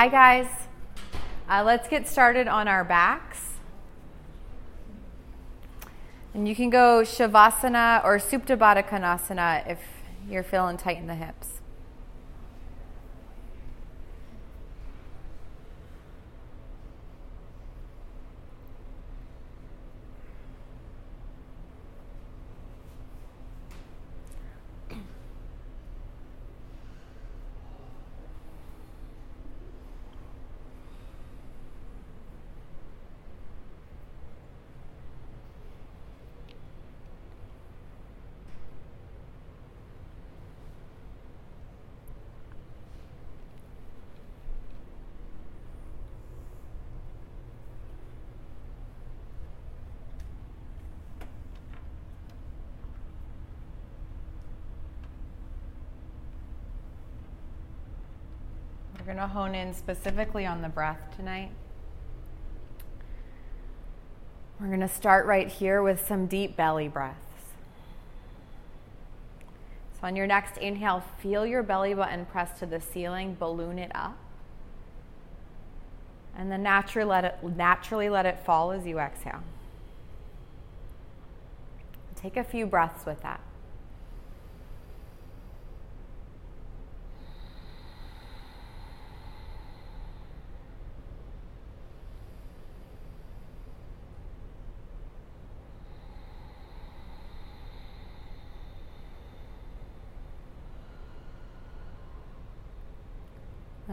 Hi, guys. Uh, let's get started on our backs. And you can go Shavasana or Supta Baddha Konasana if you're feeling tight in the hips. To hone in specifically on the breath tonight. We're going to start right here with some deep belly breaths. So, on your next inhale, feel your belly button press to the ceiling, balloon it up. And then naturally let it, naturally let it fall as you exhale. Take a few breaths with that.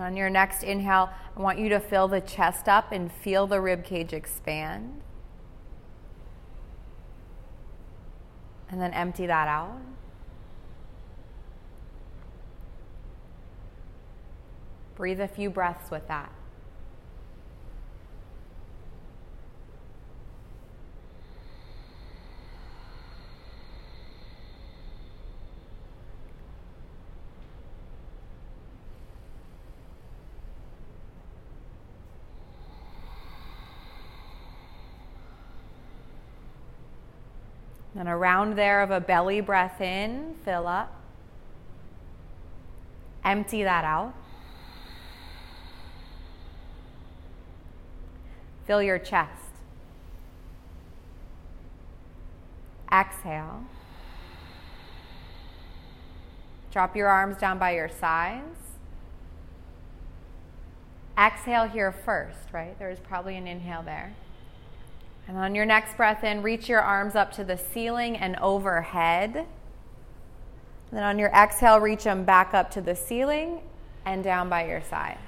On your next inhale, I want you to fill the chest up and feel the rib cage expand. And then empty that out. Breathe a few breaths with that. Then around there of a belly breath in, fill up. Empty that out. Fill your chest. Exhale. Drop your arms down by your sides. Exhale here first, right? There's probably an inhale there. And on your next breath in, reach your arms up to the ceiling and overhead. then on your exhale, reach them back up to the ceiling and down by your sides.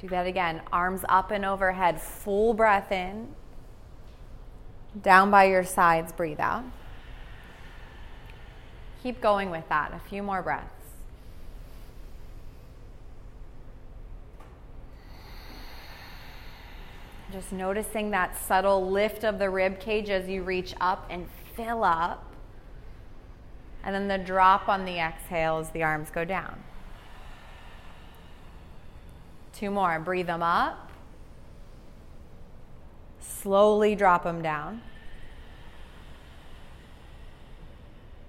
Do that again. Arms up and overhead, full breath in. Down by your sides, breathe out. Keep going with that. A few more breaths. Just noticing that subtle lift of the rib cage as you reach up and fill up. And then the drop on the exhale as the arms go down. Two more. Breathe them up. Slowly drop them down.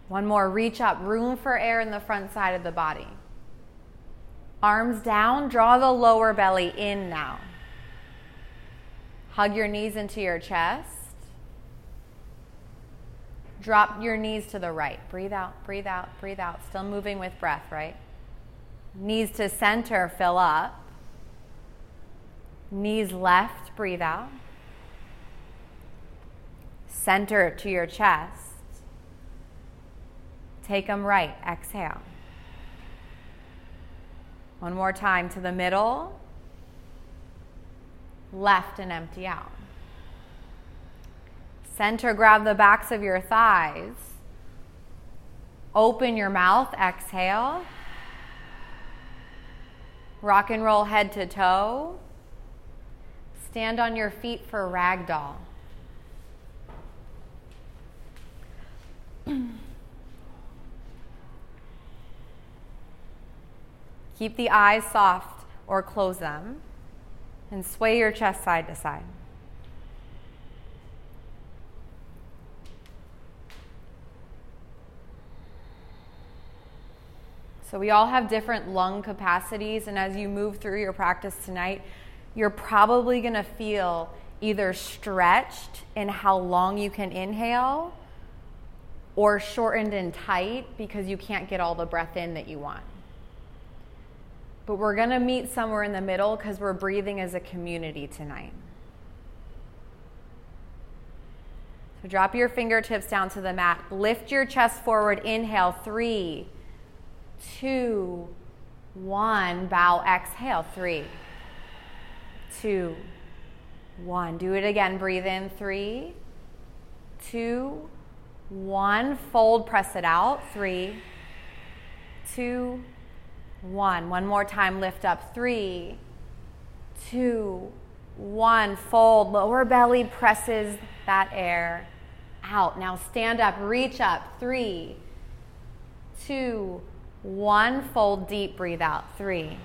One more. Reach up. Room for air in the front side of the body. Arms down. Draw the lower belly in now. Hug your knees into your chest. Drop your knees to the right. Breathe out, breathe out, breathe out. Still moving with breath, right? Knees to center, fill up. Knees left, breathe out. Center to your chest. Take them right, exhale. One more time to the middle left and empty out. Center, grab the backs of your thighs. Open your mouth, exhale. Rock and roll head to toe. Stand on your feet for ragdoll. Keep the eyes soft or close them and sway your chest side to side. So we all have different lung capacities, and as you move through your practice tonight, you're probably going to feel either stretched in how long you can inhale or shortened and tight because you can't get all the breath in that you want. But we're going to meet somewhere in the middle because we're breathing as a community tonight. So drop your fingertips down to the mat. Lift your chest forward. Inhale. Three, two, one. Bow. Exhale. Three, two, one. Do it again. Breathe in. Three, two, one. Fold. Press it out. Three, two, one. One more time. Lift up. Three, two, one. Fold. Lower belly presses that air out. Now stand up, reach up. Three, two, one. Fold deep, breathe out. Three,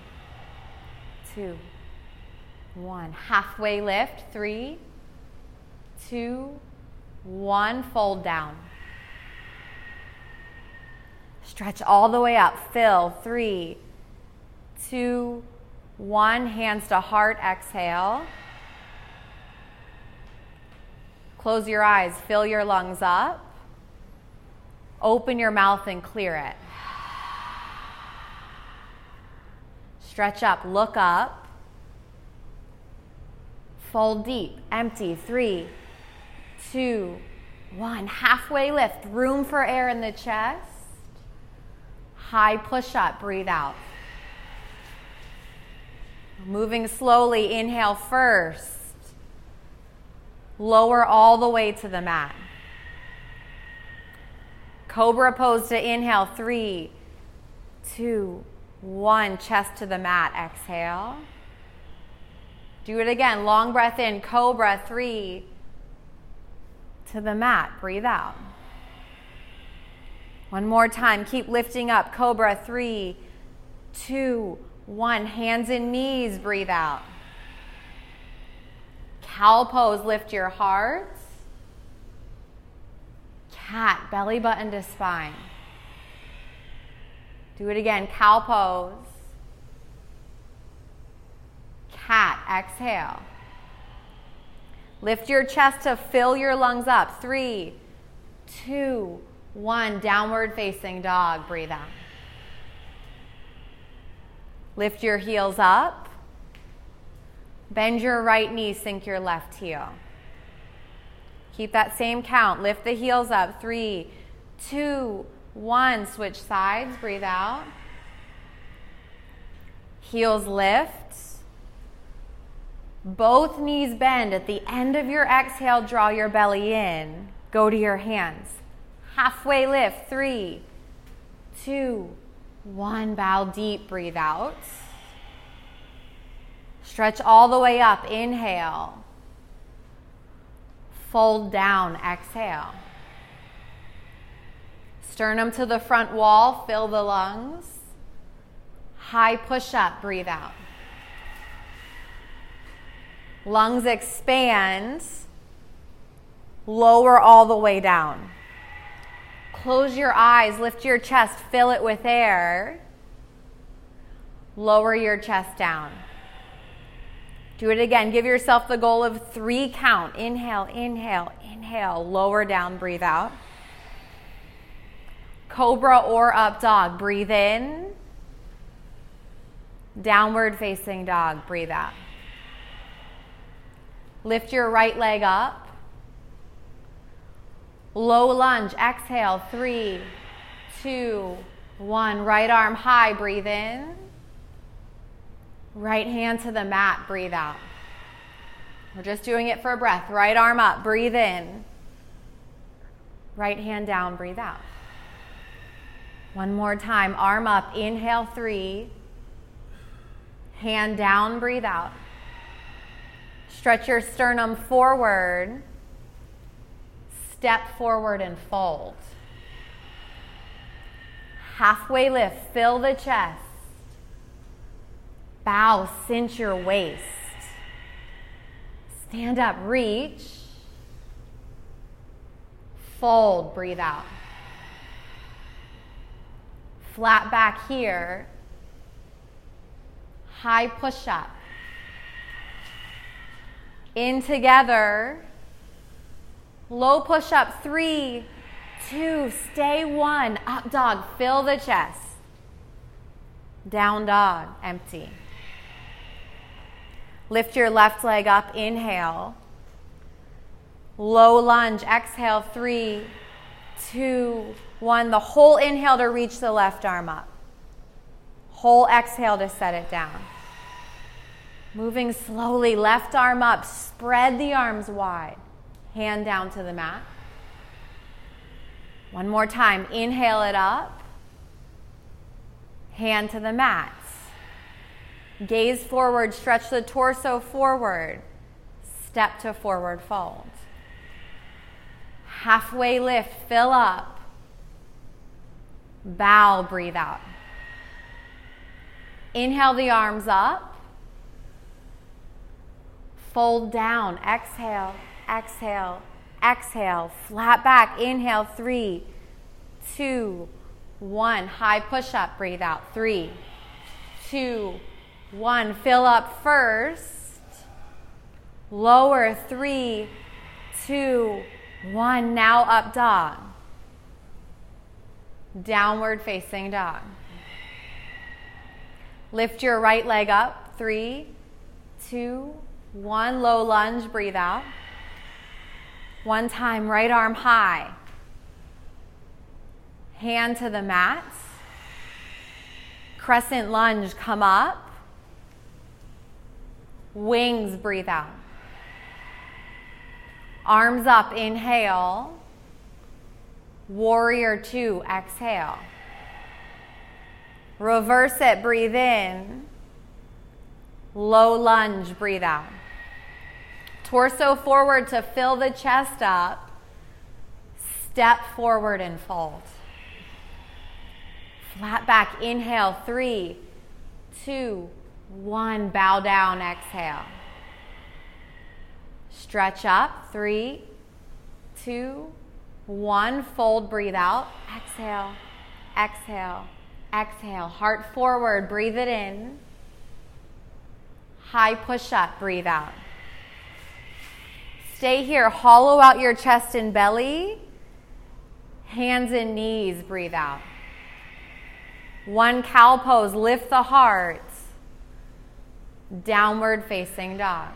two, one. Halfway lift. Three, two, one. Fold down. Stretch all the way up. Fill. Three, two, one. Hands to heart. Exhale. Close your eyes, fill your lungs up. Open your mouth and clear it. Stretch up, look up. Fold deep, empty. Three, two, one. Halfway lift, room for air in the chest. High push up, breathe out. Moving slowly, inhale first. Lower all the way to the mat. Cobra pose to inhale. Three, two, one. Chest to the mat. Exhale. Do it again. Long breath in. Cobra. Three, to the mat. Breathe out. One more time. Keep lifting up. Cobra. Three, two, one. One, hands and knees. Breathe out. Cow pose, lift your heart. Cat, belly button to spine. Do it again. Cow pose. Cat, exhale. Lift your chest to fill your lungs up. Three, two, one. Downward facing dog. Breathe out. Lift your heels up. Bend your right knee, sink your left heel. Keep that same count. Lift the heels up. Three, two, one. Switch sides. Breathe out. Heels lift. Both knees bend. At the end of your exhale, draw your belly in. Go to your hands. Halfway lift. Three, two, one. Bow deep. Breathe out. Stretch all the way up. Inhale. Fold down. Exhale. Sternum to the front wall. Fill the lungs. High push up. Breathe out. Lungs expand. Lower all the way down. Close your eyes. Lift your chest. Fill it with air. Lower your chest down. Do it again. Give yourself the goal of three count. Inhale, inhale, inhale. Lower down, breathe out. Cobra or up dog. Breathe in. Downward facing dog. Breathe out. Lift your right leg up. Low lunge. Exhale. Three, two, one. Right arm high. Breathe in. Right hand to the mat, breathe out. We're just doing it for a breath. Right arm up, breathe in. Right hand down, breathe out. One more time. Arm up, inhale three. Hand down, breathe out. Stretch your sternum forward. Step forward and fold. Halfway lift, fill the chest. Bow, cinch your waist. Stand up, reach. Fold, breathe out. Flat back here. High push up. In together. Low push up. Three, two, stay one. Up dog. Fill the chest. Down dog. Empty. Lift your left leg up. Inhale. Low lunge. Exhale. Three, two, one. The whole inhale to reach the left arm up. Whole exhale to set it down. Moving slowly, left arm up. Spread the arms wide. Hand down to the mat. One more time. Inhale it up. Hand to the mat. Gaze forward, stretch the torso forward. Step to forward fold. Halfway lift, fill up. Bow, breathe out. Inhale the arms up. Fold down. Exhale, exhale, exhale. Flat back. Inhale, three, two, one. High push up, breathe out. Three, two, one. Fill up first. Lower. Three, two, one. Now up dog. Downward facing dog. Lift your right leg up. Three, two, one. Low lunge. Breathe out. One time. Right arm high. Hand to the mat. Crescent lunge. Come up. Wings, breathe out. Arms up, inhale. Warrior two, exhale. Reverse it, breathe in. Low lunge, breathe out. Torso forward to fill the chest up. Step forward and fold. Flat back, inhale, three, two, one, bow down, exhale. Stretch up. Three, two, one. Fold, breathe out. Exhale, exhale, exhale. Heart forward, breathe it in. High push up, breathe out. Stay here, hollow out your chest and belly. Hands and knees, breathe out. One cow pose, lift the heart downward facing dog.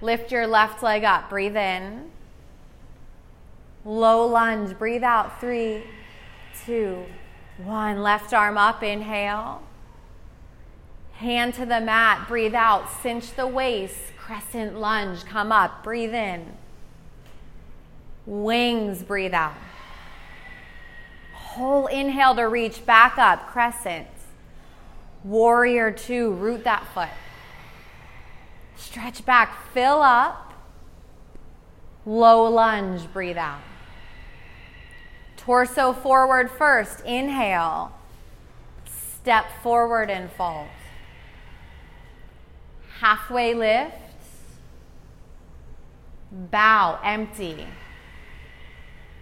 Lift your left leg up, breathe in. Low lunge, breathe out. Three, two, one. Left arm up, inhale. Hand to the mat, breathe out. Cinch the waist, crescent lunge, come up, breathe in. Wings, breathe out. Whole inhale to reach back up, crescent. Warrior two, root that foot. Stretch back, fill up. Low lunge, breathe out. Torso forward first, inhale. Step forward and fold. Halfway lift. Bow, empty.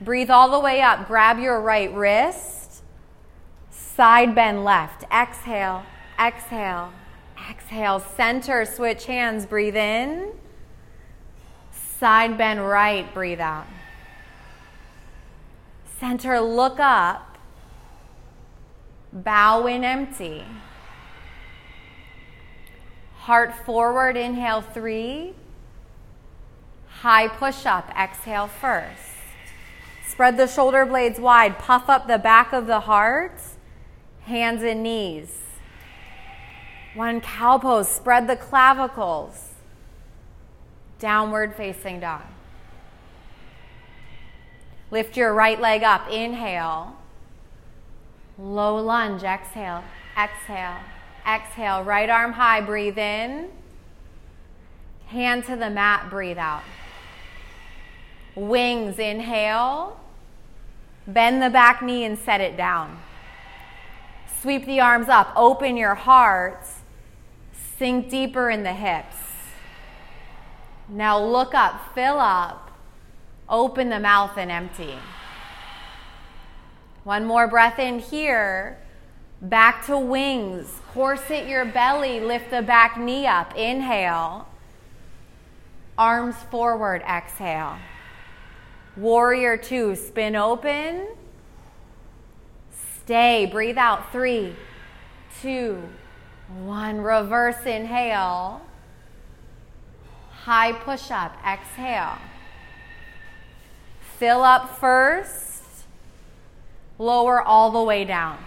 Breathe all the way up. Grab your right wrist. Side bend left. Exhale, exhale, exhale. Center, switch hands. Breathe in. Side bend right. Breathe out. Center, look up. Bow in empty. Heart forward. Inhale three. High push up. Exhale first. Spread the shoulder blades wide. Puff up the back of the heart hands and knees. One cow pose, spread the clavicles. Downward facing dog. Lift your right leg up, inhale. Low lunge, exhale, exhale, exhale. Right arm high, breathe in. Hand to the mat, breathe out. Wings, inhale. Bend the back knee and set it down. Sweep the arms up, open your heart, sink deeper in the hips. Now look up, fill up, open the mouth and empty. One more breath in here. Back to wings. Corset your belly. Lift the back knee up. Inhale. Arms forward. Exhale. Warrior two. Spin open. Stay. Breathe out. Three, two, one. Reverse inhale. High push up. Exhale. Fill up first. Lower all the way down.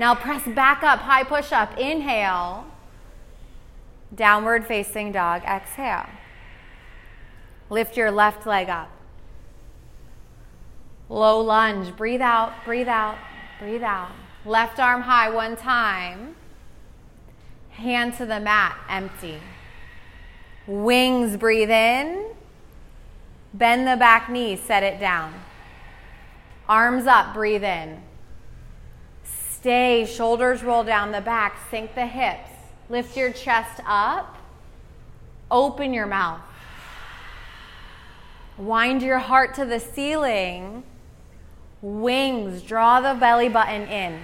Now press back up, high push up. Inhale. Downward facing dog. Exhale. Lift your left leg up. Low lunge. Breathe out, breathe out, breathe out. Left arm high one time. Hand to the mat, empty. Wings, breathe in. Bend the back knee, set it down. Arms up, breathe in. Stay, shoulders roll down the back, sink the hips. Lift your chest up. Open your mouth. Wind your heart to the ceiling. Wings, draw the belly button in.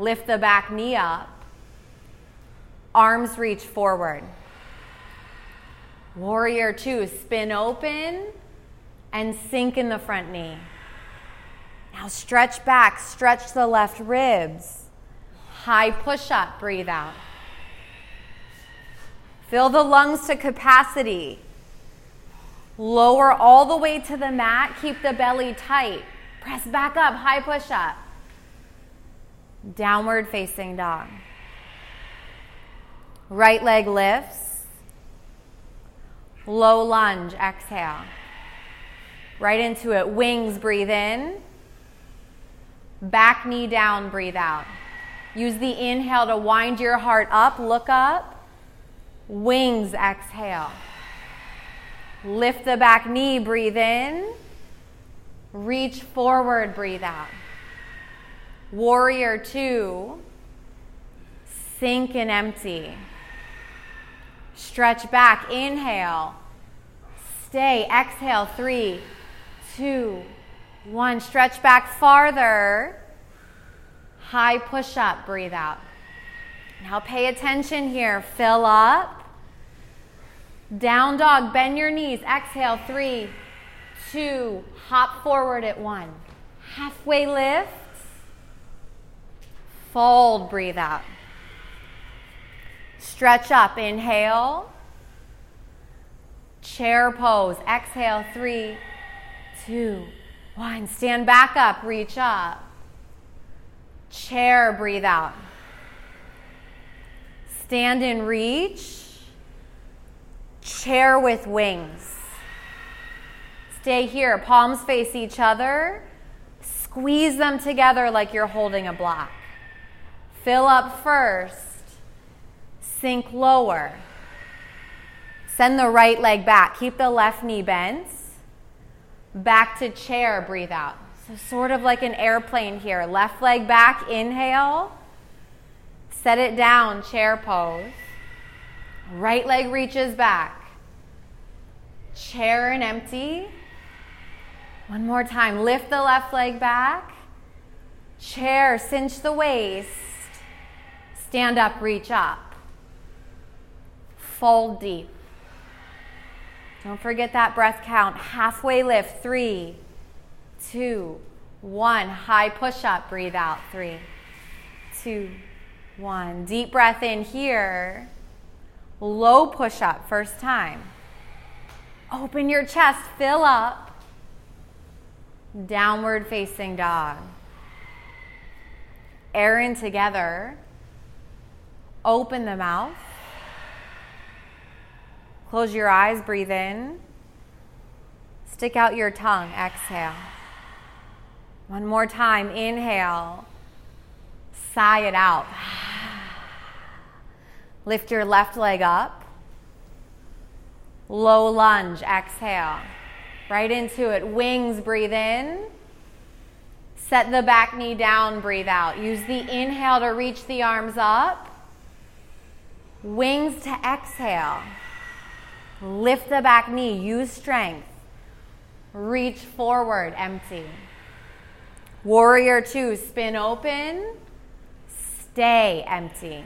Lift the back knee up. Arms reach forward. Warrior two, spin open and sink in the front knee. Now stretch back, stretch the left ribs. High push up, breathe out. Fill the lungs to capacity. Lower all the way to the mat, keep the belly tight. Press back up, high push up. Downward facing dog. Right leg lifts. Low lunge, exhale. Right into it. Wings, breathe in. Back knee down, breathe out. Use the inhale to wind your heart up, look up. Wings, exhale. Lift the back knee, breathe in. Reach forward, breathe out. Warrior two. Sink and empty. Stretch back, inhale. Stay, exhale, three, two, one, stretch back farther. High push up, breathe out. Now pay attention here. Fill up. Down dog, bend your knees. Exhale, three, two, hop forward at one. Halfway lift. Fold, breathe out. Stretch up, inhale. Chair pose. Exhale, three, two, one, stand back up, reach up. Chair, breathe out. Stand and reach. Chair with wings. Stay here, palms face each other. Squeeze them together like you're holding a block. Fill up first. Sink lower. Send the right leg back. Keep the left knee bent. Back to chair, breathe out. So, sort of like an airplane here. Left leg back, inhale. Set it down, chair pose. Right leg reaches back. Chair and empty. One more time. Lift the left leg back. Chair, cinch the waist. Stand up, reach up. Fold deep. Don't forget that breath count. Halfway lift. Three, two, one. High push up. Breathe out. Three, two, one. Deep breath in here. Low push up. First time. Open your chest. Fill up. Downward facing dog. Air in together. Open the mouth. Close your eyes, breathe in. Stick out your tongue, exhale. One more time, inhale. Sigh it out. Lift your left leg up. Low lunge, exhale. Right into it. Wings, breathe in. Set the back knee down, breathe out. Use the inhale to reach the arms up. Wings to exhale. Lift the back knee, use strength. Reach forward, empty. Warrior two, spin open, stay empty.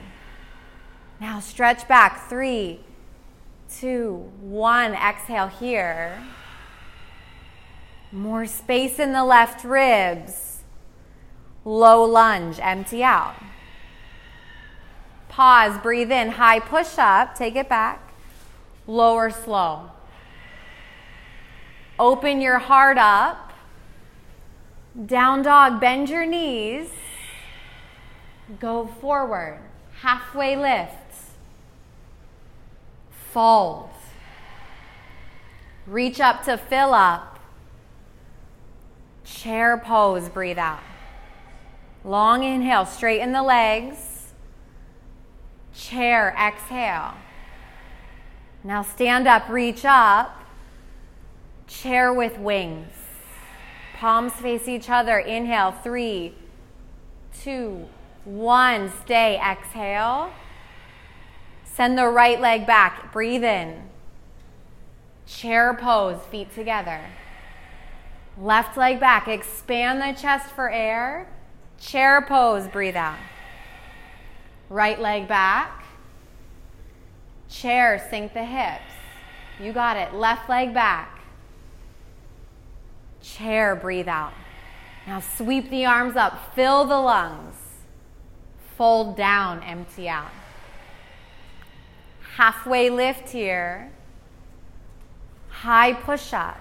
Now stretch back. Three, two, one. Exhale here. More space in the left ribs. Low lunge, empty out. Pause, breathe in. High push up, take it back. Lower slow. Open your heart up. Down dog, bend your knees. Go forward. Halfway lift. Fold. Reach up to fill up. Chair pose, breathe out. Long inhale, straighten the legs. Chair, exhale. Now stand up, reach up. Chair with wings. Palms face each other. Inhale, three, two, one. Stay, exhale. Send the right leg back. Breathe in. Chair pose, feet together. Left leg back. Expand the chest for air. Chair pose, breathe out. Right leg back. Chair, sink the hips. You got it. Left leg back. Chair, breathe out. Now sweep the arms up, fill the lungs. Fold down, empty out. Halfway lift here. High push up.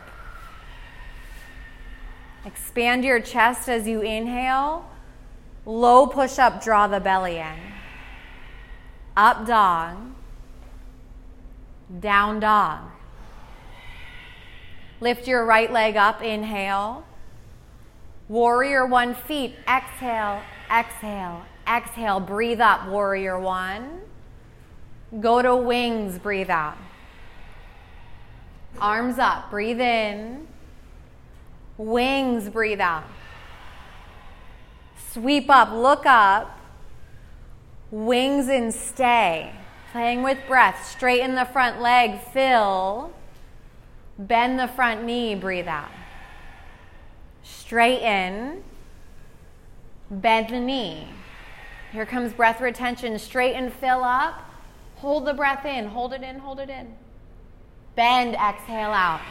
Expand your chest as you inhale. Low push up, draw the belly in. Up dog. Down dog. Lift your right leg up, inhale. Warrior one feet, exhale, exhale, exhale. Breathe up, warrior one. Go to wings, breathe out. Arms up, breathe in. Wings, breathe out. Sweep up, look up. Wings and stay. Playing with breath. Straighten the front leg, fill. Bend the front knee, breathe out. Straighten. Bend the knee. Here comes breath retention. Straighten, fill up. Hold the breath in. Hold it in, hold it in. Bend, exhale out.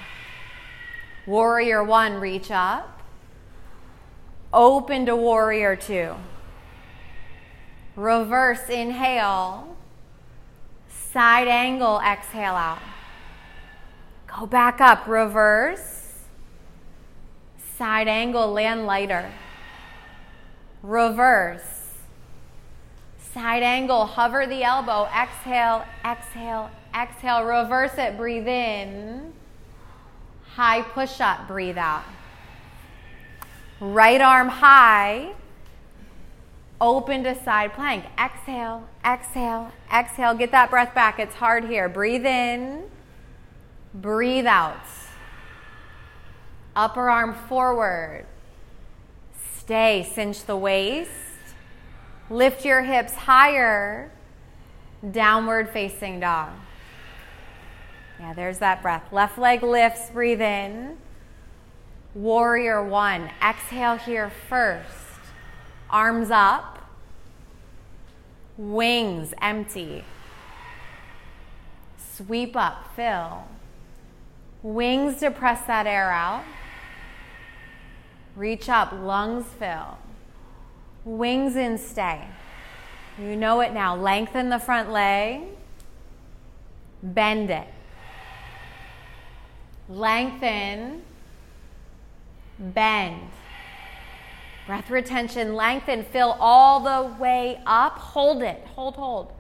Warrior one, reach up. Open to warrior two. Reverse, inhale. Side angle, exhale out. Go back up, reverse. Side angle, land lighter. Reverse. Side angle, hover the elbow, exhale, exhale, exhale. Reverse it, breathe in. High push up, breathe out. Right arm high, open to side plank. Exhale, exhale, exhale. Get that breath back. It's hard here. Breathe in, breathe out. Upper arm forward. Stay, cinch the waist. Lift your hips higher. Downward facing dog. Yeah, there's that breath. Left leg lifts, breathe in. Warrior one. Exhale here first. Arms up. Wings empty. Sweep up, fill. Wings to press that air out. Reach up, lungs fill. Wings in, stay. You know it now. Lengthen the front leg. Bend it. Lengthen, bend. Breath retention, lengthen, fill all the way up. Hold it, hold, hold.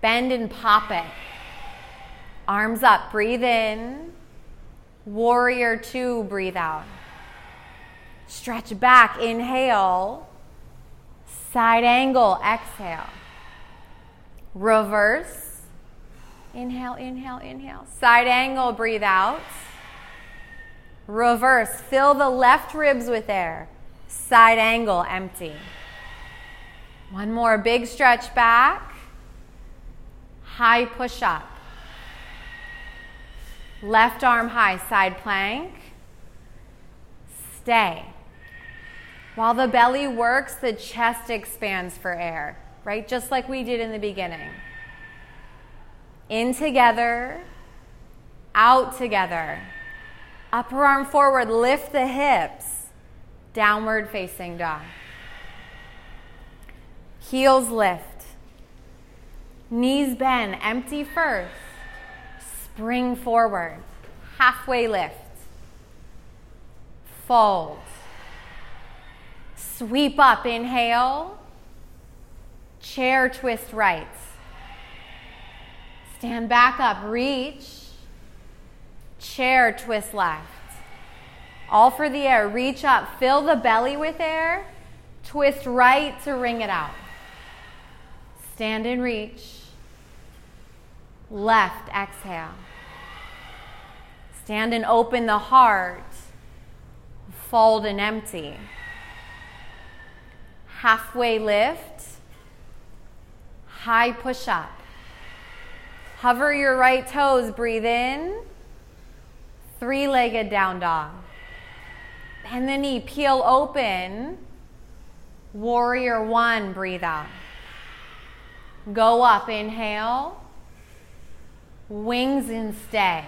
Bend and pop it. Arms up, breathe in. Warrior two, breathe out. Stretch back, inhale. Side angle, exhale. Reverse. Inhale, inhale, inhale. Side angle, breathe out. Reverse, fill the left ribs with air. Side angle, empty. One more big stretch back. High push up. Left arm high, side plank. Stay. While the belly works, the chest expands for air, right? Just like we did in the beginning. In together, out together. Upper arm forward, lift the hips. Downward facing dog. Heels lift. Knees bend, empty first. Spring forward. Halfway lift. Fold. Sweep up, inhale. Chair twist right. Stand back up, reach. Chair twist left. All for the air. Reach up, fill the belly with air. Twist right to wring it out. Stand and reach. Left, exhale. Stand and open the heart. Fold and empty halfway lift, high push up. Hover your right toes, breathe in, three legged down dog. Bend the knee, peel open, warrior one, breathe out. Go up, inhale, wings and stay.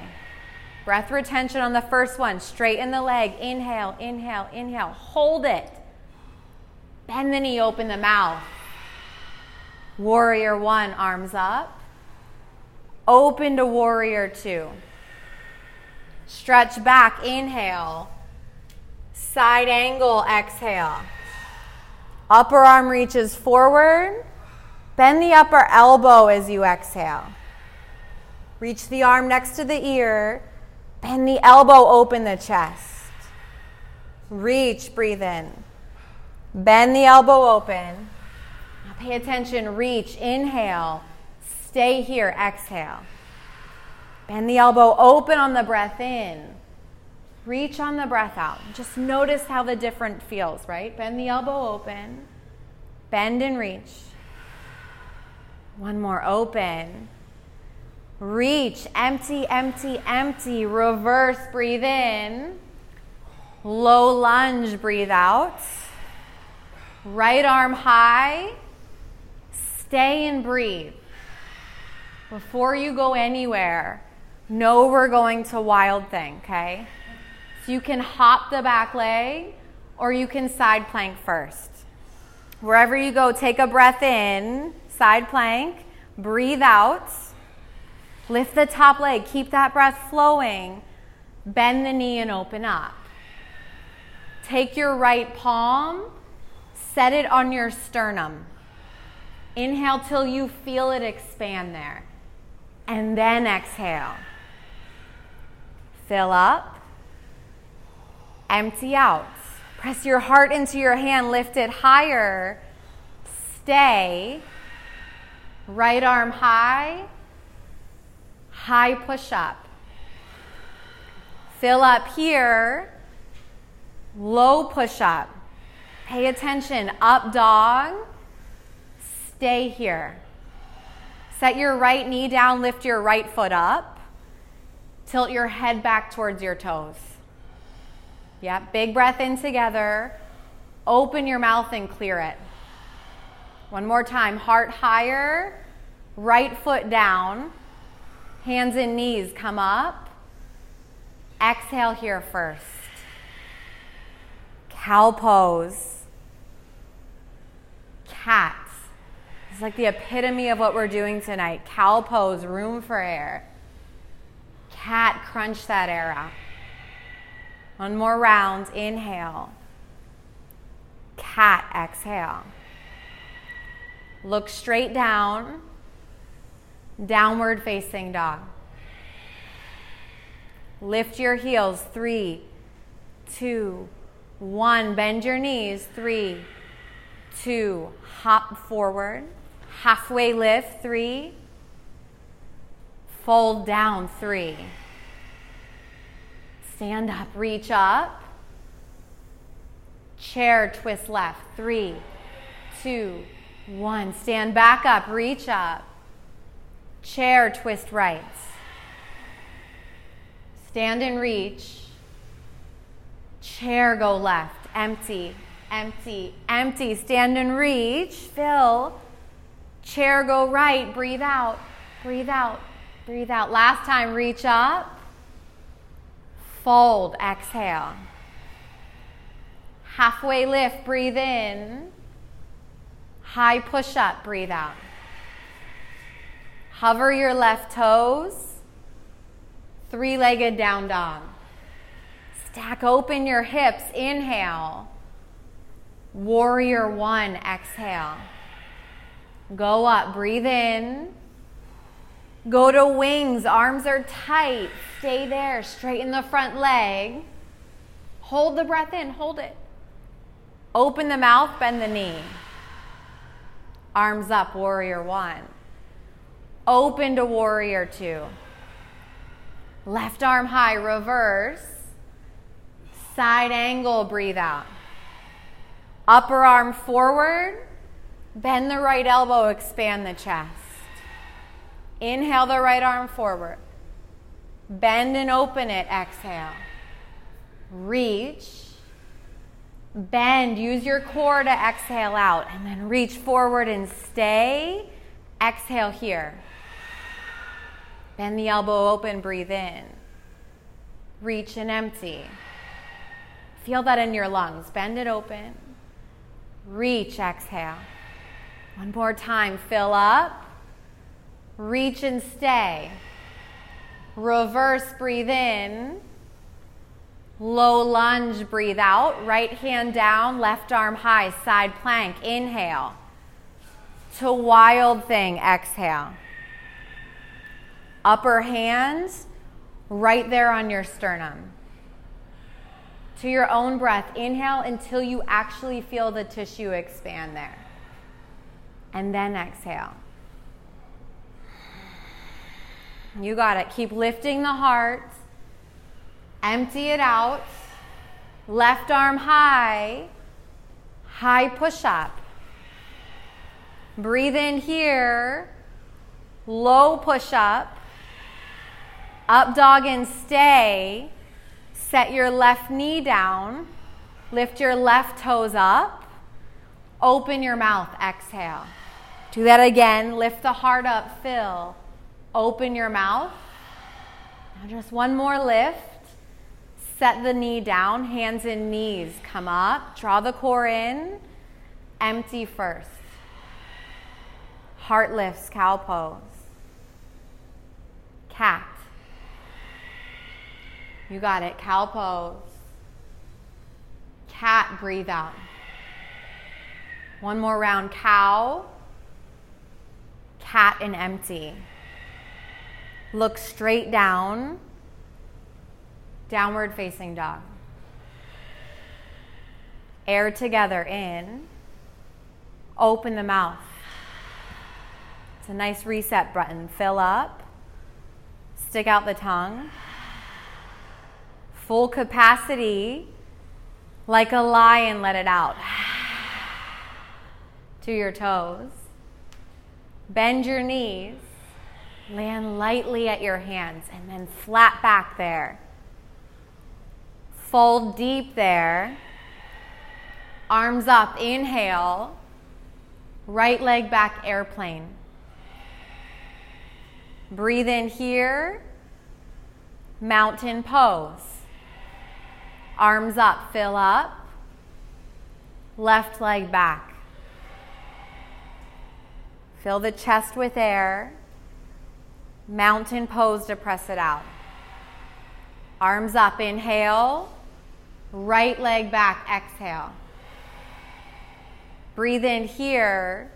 Breath retention on the first one, straighten the leg, inhale, inhale, inhale, hold it. Bend the knee, open the mouth. Warrior one, arms up. Open to warrior two. Stretch back, inhale. Side angle, exhale. Upper arm reaches forward. Bend the upper elbow as you exhale. Reach the arm next to the ear. Bend the elbow, open the chest. Reach, breathe in. Bend the elbow open. Now pay attention. Reach. Inhale. Stay here. Exhale. Bend the elbow open on the breath in. Reach on the breath out. Just notice how the different feels, right? Bend the elbow open. Bend and reach. One more open. Reach. Empty, empty, empty. Reverse. Breathe in. Low lunge. Breathe out. Right arm high. Stay and breathe. Before you go anywhere, know we're going to wild thing, okay? So you can hop the back leg or you can side plank first. Wherever you go, take a breath in, side plank, breathe out, lift the top leg, keep that breath flowing, bend the knee and open up. Take your right palm Set it on your sternum. Inhale till you feel it expand there. And then exhale. Fill up. Empty out. Press your heart into your hand, lift it higher. Stay. Right arm high. High push up. Fill up here. Low push up. Pay attention. Up dog. Stay here. Set your right knee down, lift your right foot up. Tilt your head back towards your toes. Yep, big breath in together. Open your mouth and clear it. One more time. Heart higher, right foot down. Hands and knees come up. Exhale here first. Cow pose cats. It's like the epitome of what we're doing tonight. Cow pose, room for air. Cat, crunch that air out. One more round, inhale. Cat, exhale. Look straight down. Downward facing dog. Lift your heels. Three, two, one. Bend your knees. Three, two, hop forward, halfway lift, three, fold down, three, stand up, reach up, chair twist left, three, two, one, stand back up, reach up, chair twist right, stand and reach, chair go left, empty, empty, empty. Stand and reach. Fill. Chair go right. Breathe out. Breathe out. Breathe out. Last time, reach up. Fold. Exhale. Halfway lift. Breathe in. High push up. Breathe out. Hover your left toes. Three legged down dog. Stack open your hips. Inhale. Warrior one. Exhale. Go up. Breathe in. Go to wings. Arms are tight. Stay there. Straighten the front leg. Hold the breath in. Hold it. Open the mouth. Bend the knee. Arms up. Warrior one. Open to warrior two. Left arm high. Reverse. Side angle, breathe out. Upper arm forward, bend the right elbow, expand the chest. Inhale the right arm forward. Bend and open it, exhale. Reach. Bend, use your core to exhale out, and then reach forward and stay. Exhale here. Bend the elbow open, breathe in. Reach and empty. Feel that in your lungs. Bend it open. Reach, exhale. One more time. Fill up. Reach and stay. Reverse, breathe in. Low lunge, breathe out. Right hand down, left arm high, side plank. Inhale. To wild thing, exhale. Upper hand, right there on your sternum to your own breath. Inhale until you actually feel the tissue expand there. And then exhale. You got it. Keep lifting the heart. Empty it out. Left arm high. High push up. Breathe in here. Low push up. Up dog and stay. Set your left knee down. Lift your left toes up. Open your mouth. Exhale. Do that again. Lift the heart up. Fill. Open your mouth. Now, just one more lift. Set the knee down. Hands and knees come up. Draw the core in. Empty first. Heart lifts, cow pose. Cat. You got it. Cow pose. Cat, breathe out. One more round. Cow. Cat and empty. Look straight down. Downward facing dog. Air together in. Open the mouth. It's a nice reset button. Fill up. Stick out the tongue full capacity, like a lion, let it out to your toes. Bend your knees, land lightly at your hands, and then flat back there. Fold deep there. Arms up, inhale. Right leg back, airplane. Breathe in here, mountain pose. Arms up, fill up. Left leg back. Fill the chest with air. Mountain pose to press it out. Arms up, inhale. Right leg back, exhale. Breathe in here.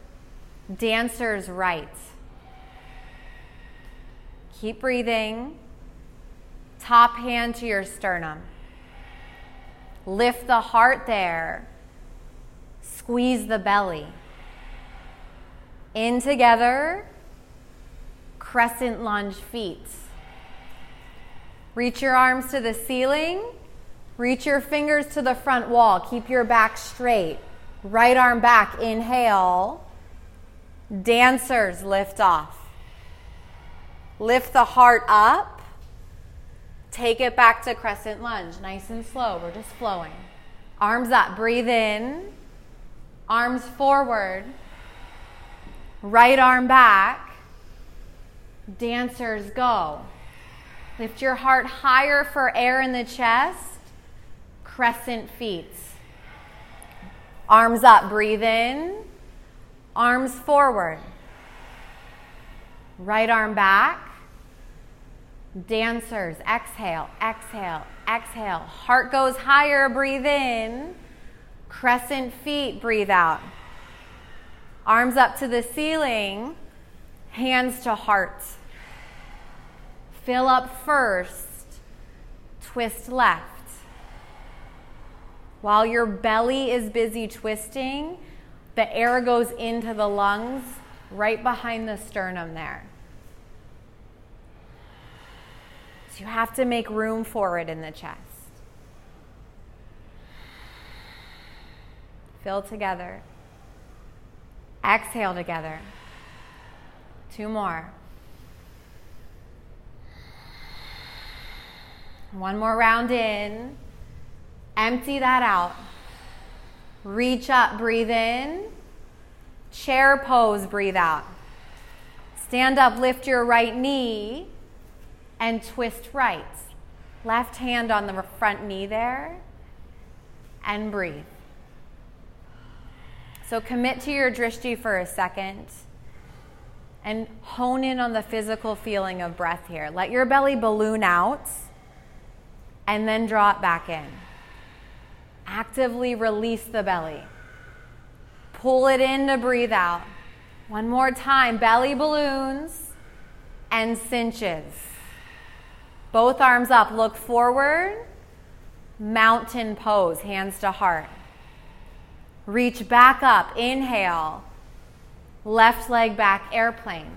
Dancer's right. Keep breathing. Top hand to your sternum. Lift the heart there. Squeeze the belly. In together. Crescent lunge feet. Reach your arms to the ceiling. Reach your fingers to the front wall. Keep your back straight. Right arm back. Inhale. Dancers lift off. Lift the heart up. Take it back to crescent lunge, nice and slow. We're just flowing. Arms up, breathe in. Arms forward. Right arm back. Dancers go. Lift your heart higher for air in the chest. Crescent feet. Arms up, breathe in. Arms forward. Right arm back. Dancers, exhale, exhale, exhale. Heart goes higher, breathe in. Crescent feet, breathe out. Arms up to the ceiling, hands to heart. Fill up first, twist left. While your belly is busy twisting, the air goes into the lungs right behind the sternum there. So you have to make room for it in the chest. Fill together. Exhale together. Two more. One more round in. Empty that out. Reach up, breathe in. Chair pose, breathe out. Stand up, lift your right knee, and twist right. Left hand on the front knee there, and breathe. So commit to your drishti for a second and hone in on the physical feeling of breath here. Let your belly balloon out and then draw it back in. Actively release the belly. Pull it in to breathe out. One more time. Belly balloons and cinches. Both arms up. Look forward. Mountain pose, hands to heart. Reach back up. Inhale. Left leg back, airplane.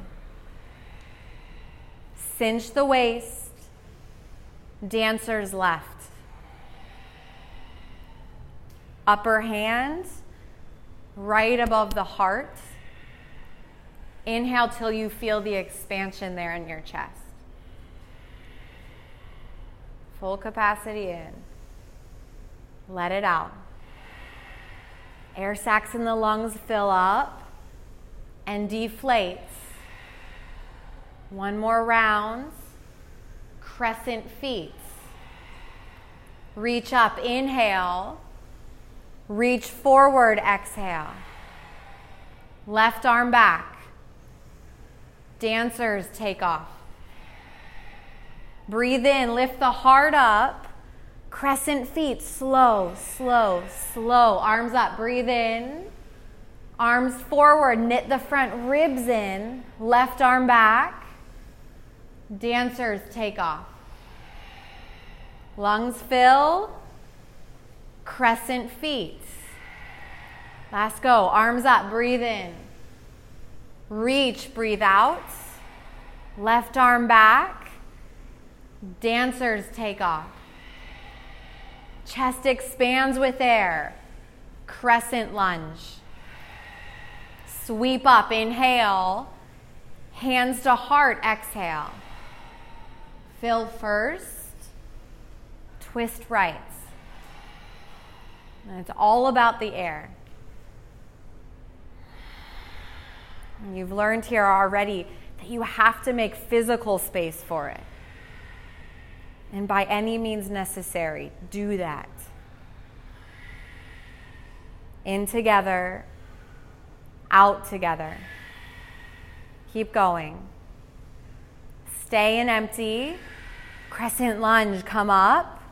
Cinch the waist. Dancer's left. Upper hand right above the heart. Inhale till you feel the expansion there in your chest. Full capacity in. Let it out. Air sacs in the lungs fill up and deflates. One more round. Crescent feet. Reach up, inhale. Reach forward, exhale. Left arm back. Dancers take off. Breathe in, lift the heart up. Crescent feet, slow, slow, slow. Arms up, breathe in. Arms forward, knit the front ribs in. Left arm back. Dancers take off. Lungs fill. Crescent feet. Last go. Arms up, breathe in. Reach, breathe out. Left arm back. Dancers take off. Chest expands with air. Crescent lunge. Sweep up, inhale. Hands to heart, exhale. Fill first. Twist right. And it's all about the air. And you've learned here already that you have to make physical space for it. And by any means necessary, do that. In together, out together. Keep going. Stay in empty. Crescent lunge, come up.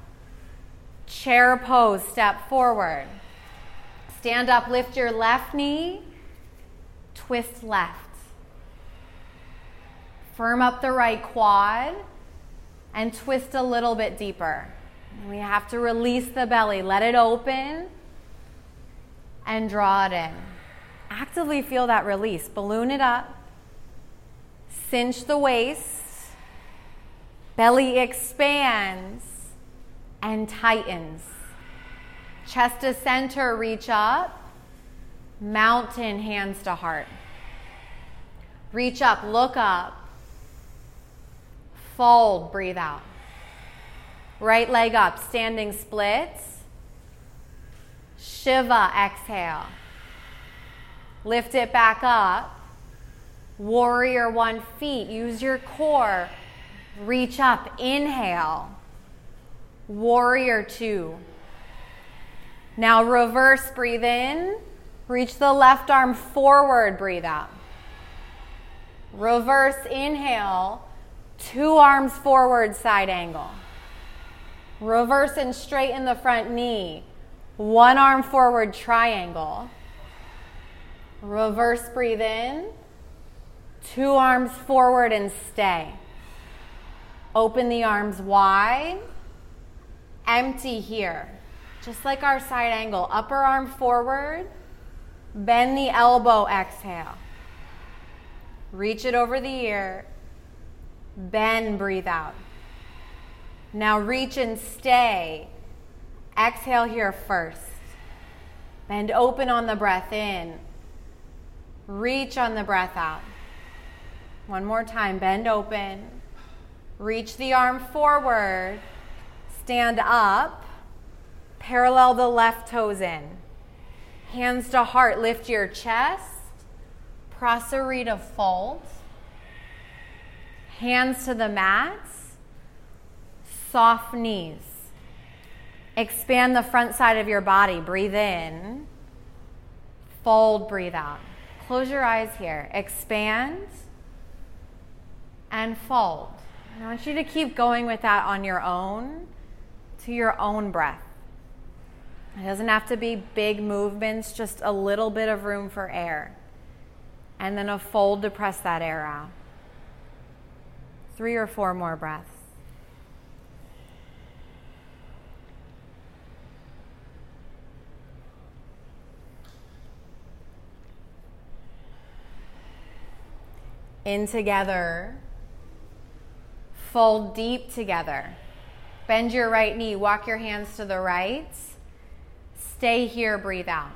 Chair pose, step forward. Stand up, lift your left knee, twist left. Firm up the right quad and twist a little bit deeper. We have to release the belly, let it open, and draw it in. Actively feel that release. Balloon it up, cinch the waist, belly expands and tightens. Chest to center, reach up. Mountain, hands to heart. Reach up, look up. Fold, breathe out. Right leg up, standing splits. Shiva, exhale. Lift it back up. Warrior one feet. Use your core. Reach up. Inhale. Warrior two. Now reverse, breathe in. Reach the left arm forward, breathe out. Reverse inhale, two arms forward, side angle. Reverse and straighten the front knee. One arm forward, triangle. Reverse, breathe in. Two arms forward and stay. Open the arms wide. Empty here. Just like our side angle. Upper arm forward. Bend the elbow, exhale. Reach it over the ear. Bend, breathe out. Now reach and stay. Exhale here first. Bend open on the breath in. Reach on the breath out. One more time. Bend open. Reach the arm forward. Stand up. Parallel the left toes in. Hands to heart. Lift your chest. Prasarita fold. Hands to the mats. Soft knees. Expand the front side of your body. Breathe in. Fold, breathe out. Close your eyes here. Expand and fold. I want you to keep going with that on your own to your own breath. It doesn't have to be big movements, just a little bit of room for air. And then a fold to press that air out. Three or four more breaths. In together. Fold deep together. Bend your right knee. Walk your hands to the right. Stay here. Breathe out.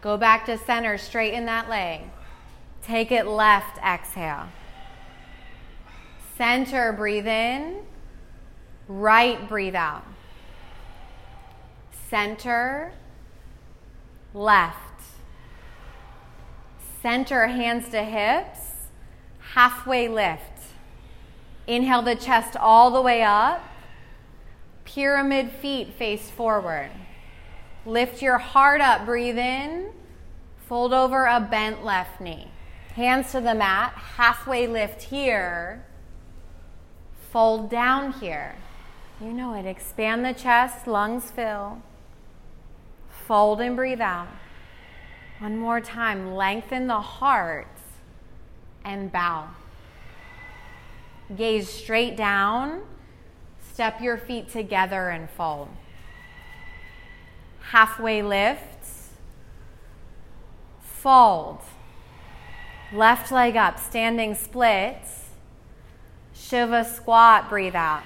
Go back to center. Straighten that leg. Take it left. Exhale. Center. Breathe in. Right. Breathe out. Center. Left. Center. Hands to hips. Halfway lift. Inhale the chest all the way up. Pyramid feet face forward. Lift your heart up, breathe in. Fold over a bent left knee. Hands to the mat, halfway lift here. Fold down here. You know it. Expand the chest, lungs fill. Fold and breathe out. One more time. Lengthen the heart and bow. Gaze straight down. Step your feet together and fold. Halfway lift. Fold. Left leg up, standing split. Shiva squat, breathe out.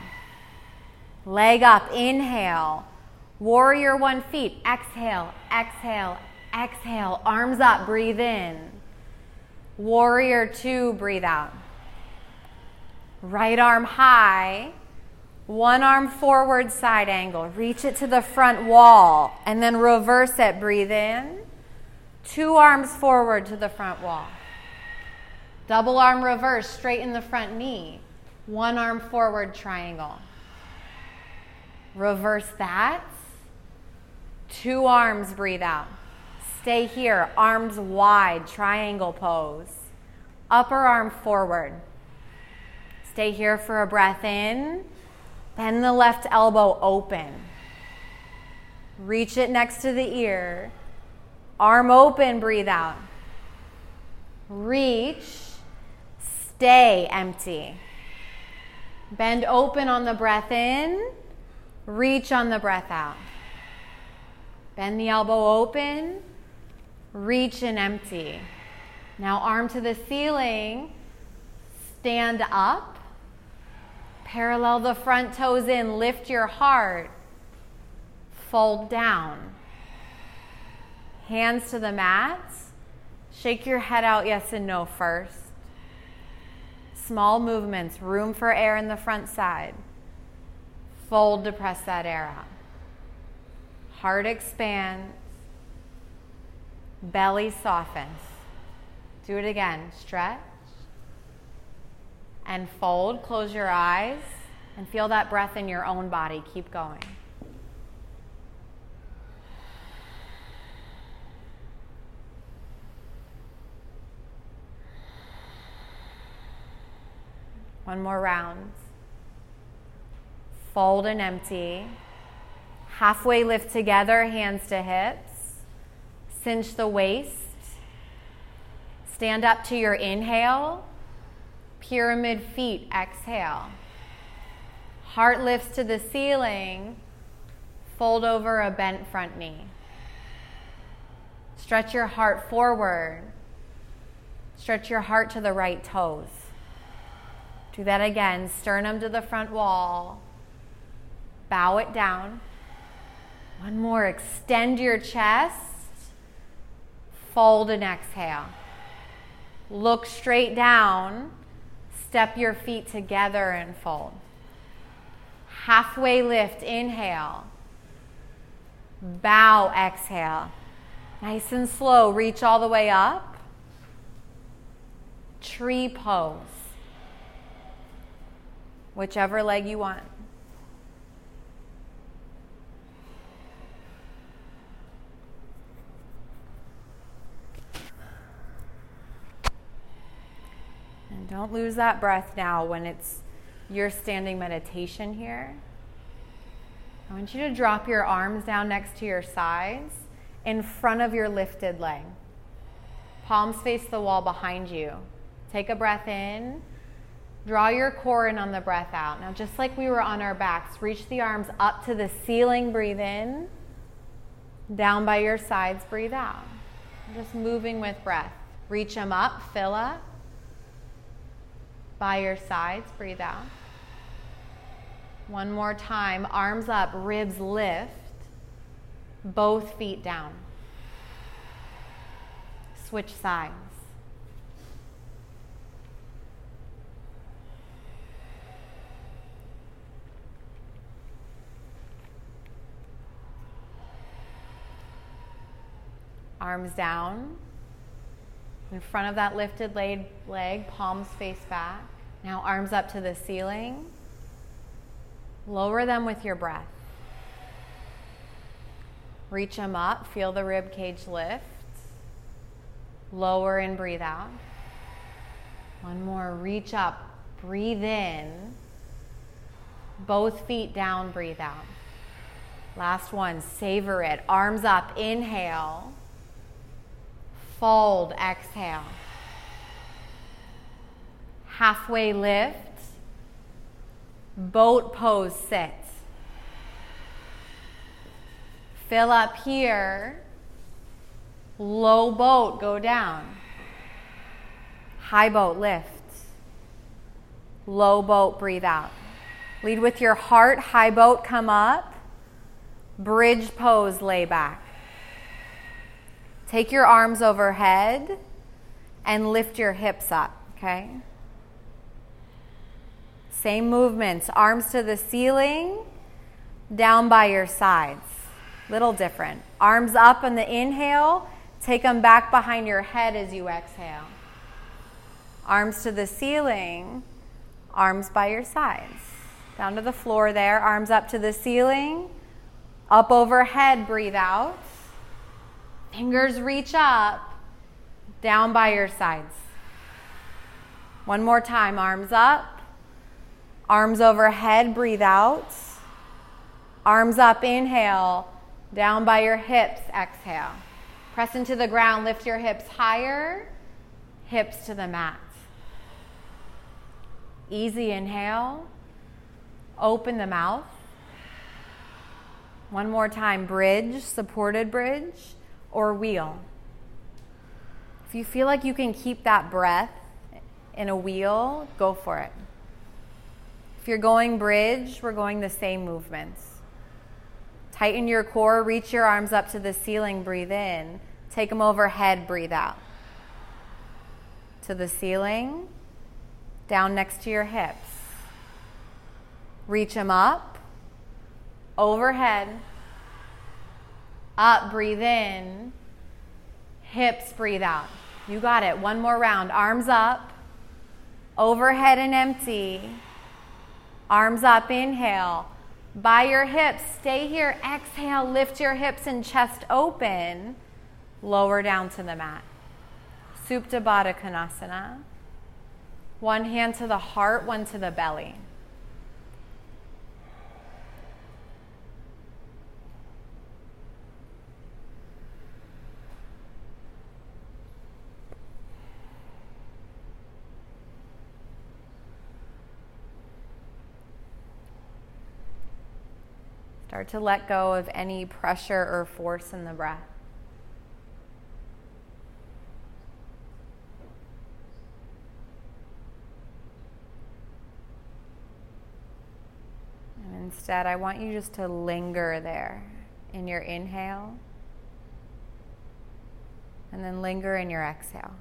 Leg up, inhale. Warrior one feet, exhale, exhale, exhale. Arms up, breathe in. Warrior two, breathe out. Right arm high, one arm forward, side angle. Reach it to the front wall and then reverse it. Breathe in. Two arms forward to the front wall. Double arm reverse, straighten the front knee. One arm forward, triangle. Reverse that. Two arms, breathe out. Stay here, arms wide, triangle pose. Upper arm forward. Stay here for a breath in. Bend the left elbow open. Reach it next to the ear. Arm open, breathe out. Reach, stay empty. Bend open on the breath in, reach on the breath out. Bend the elbow open, reach and empty. Now, arm to the ceiling, stand up, parallel the front toes in, lift your heart, fold down. Hands to the mat, shake your head out, yes and no first. Small movements, room for air in the front side. Fold to press that air out. Heart expands, belly softens. Do it again. Stretch and fold. Close your eyes and feel that breath in your own body. Keep going. One more round. Fold and empty. Halfway lift together, hands to hips. Cinch the waist. Stand up to your inhale. Pyramid feet, exhale. Heart lifts to the ceiling. Fold over a bent front knee. Stretch your heart forward. Stretch your heart to the right toes. Do that again. Sternum to the front wall. Bow it down. One more. Extend your chest. Fold and exhale. Look straight down. Step your feet together and fold. Halfway lift. Inhale. Bow. Exhale. Nice and slow. Reach all the way up. Tree pose whichever leg you want. Don't lose that breath now when it's your standing meditation here. I want you to drop your arms down next to your sides in front of your lifted leg. Palms face the wall behind you. Take a breath in Draw your core in on the breath out. Now, just like we were on our backs, reach the arms up to the ceiling, breathe in. Down by your sides, breathe out. Just moving with breath. Reach them up, fill up. By your sides, breathe out. One more time. Arms up, ribs lift. Both feet down. Switch sides. Arms down. In front of that lifted leg, leg, palms face back. Now arms up to the ceiling. Lower them with your breath. Reach them up. Feel the rib cage lift. Lower and breathe out. One more. Reach up. Breathe in. Both feet down. Breathe out. Last one. Savor it. Arms up. Inhale. Fold, exhale. Halfway lift. Boat pose, sit. Fill up here. Low boat, go down. High boat, lift. Low boat, breathe out. Lead with your heart. High boat, come up. Bridge pose, lay back. Take your arms overhead and lift your hips up, okay? Same movements. Arms to the ceiling, down by your sides. Little different. Arms up on the inhale, take them back behind your head as you exhale. Arms to the ceiling, arms by your sides. Down to the floor there, arms up to the ceiling, up overhead, breathe out. Fingers reach up, down by your sides. One more time, arms up, arms overhead, breathe out. Arms up, inhale, down by your hips, exhale. Press into the ground, lift your hips higher, hips to the mat. Easy inhale, open the mouth. One more time, bridge, supported bridge or wheel. If you feel like you can keep that breath in a wheel, go for it. If you're going bridge, we're going the same movements. Tighten your core, reach your arms up to the ceiling, breathe in. Take them overhead, breathe out. To the ceiling, down next to your hips. Reach them up, overhead, Up, breathe in. Hips, breathe out. You got it. One more round. Arms up. Overhead and empty. Arms up, inhale. By your hips, stay here. Exhale, lift your hips and chest open. Lower down to the mat. Supta Baddha Konasana. One hand to the heart, one to the belly. Start to let go of any pressure or force in the breath. And instead, I want you just to linger there in your inhale and then linger in your exhale.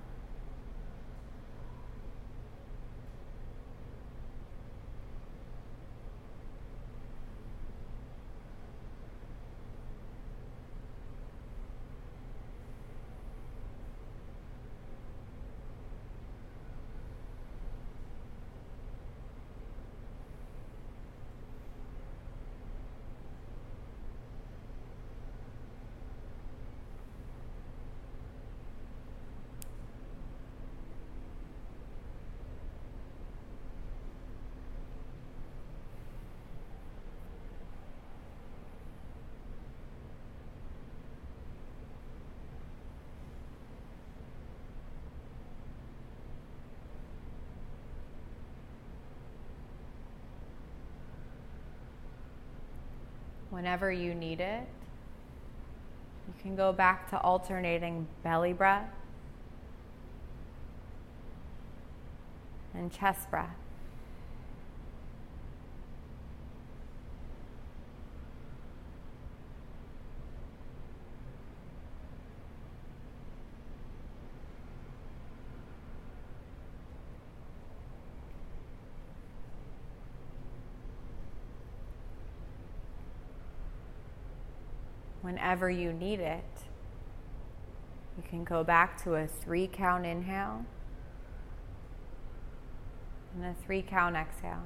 Whenever you need it. You can go back to alternating belly breath and chest breath. Whenever you need it. You can go back to a three count inhale and a three count exhale.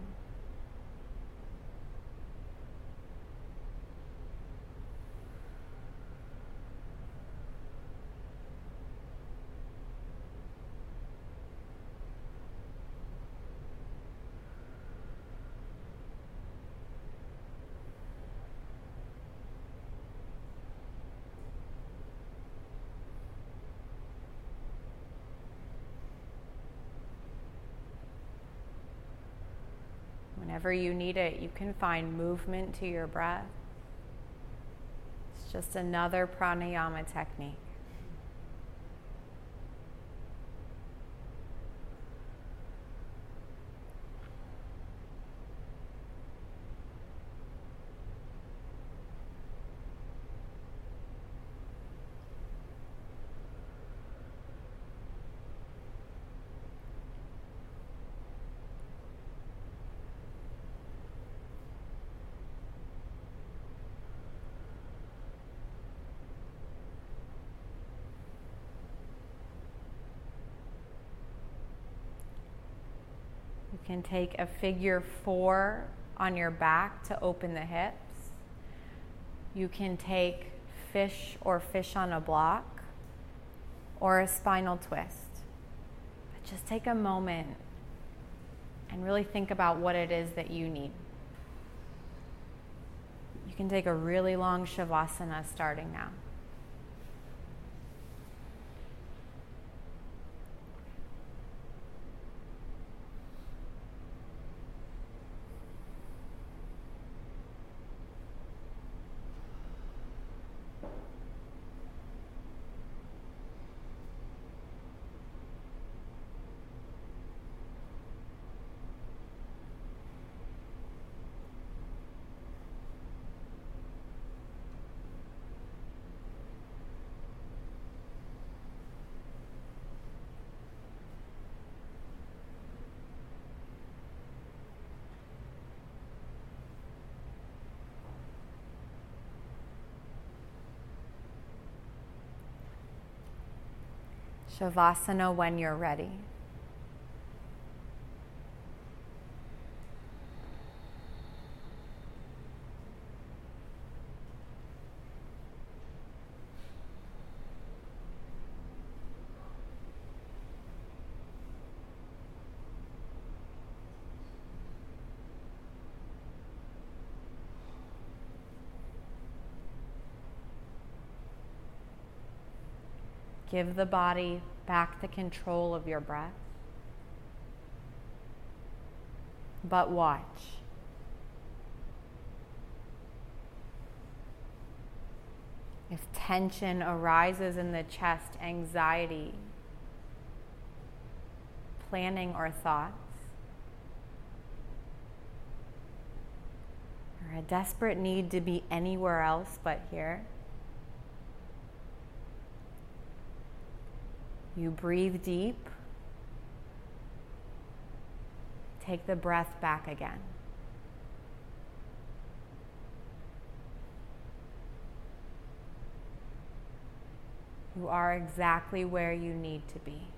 Whenever you need it, you can find movement to your breath. It's just another pranayama technique. Can take a figure four on your back to open the hips. You can take fish or fish on a block or a spinal twist. But just take a moment and really think about what it is that you need. You can take a really long Shavasana starting now. Shavasana when you're ready. Give the body back the control of your breath. But watch. If tension arises in the chest, anxiety, planning, or thoughts, or a desperate need to be anywhere else but here, You breathe deep. Take the breath back again. You are exactly where you need to be.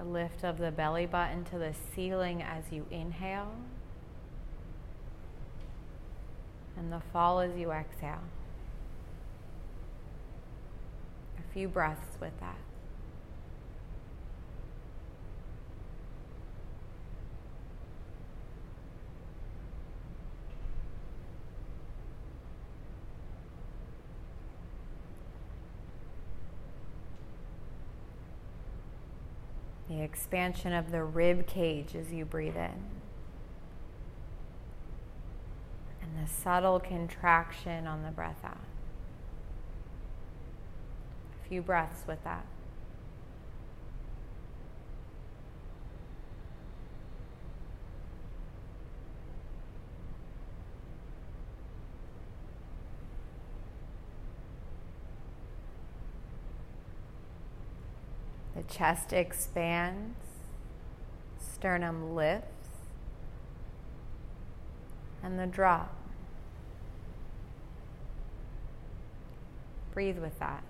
The lift of the belly button to the ceiling as you inhale, and the fall as you exhale. A few breaths with that. The expansion of the rib cage as you breathe in, and the subtle contraction on the breath out. A few breaths with that. Chest expands, sternum lifts, and the drop. Breathe with that.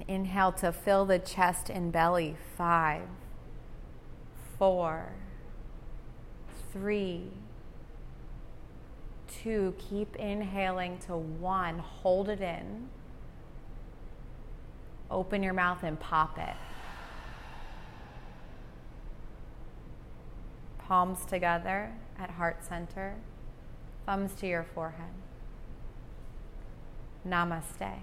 And inhale to fill the chest and belly. Five, four, three, two. Keep inhaling to one. Hold it in. Open your mouth and pop it. Palms together at heart center, thumbs to your forehead. Namaste.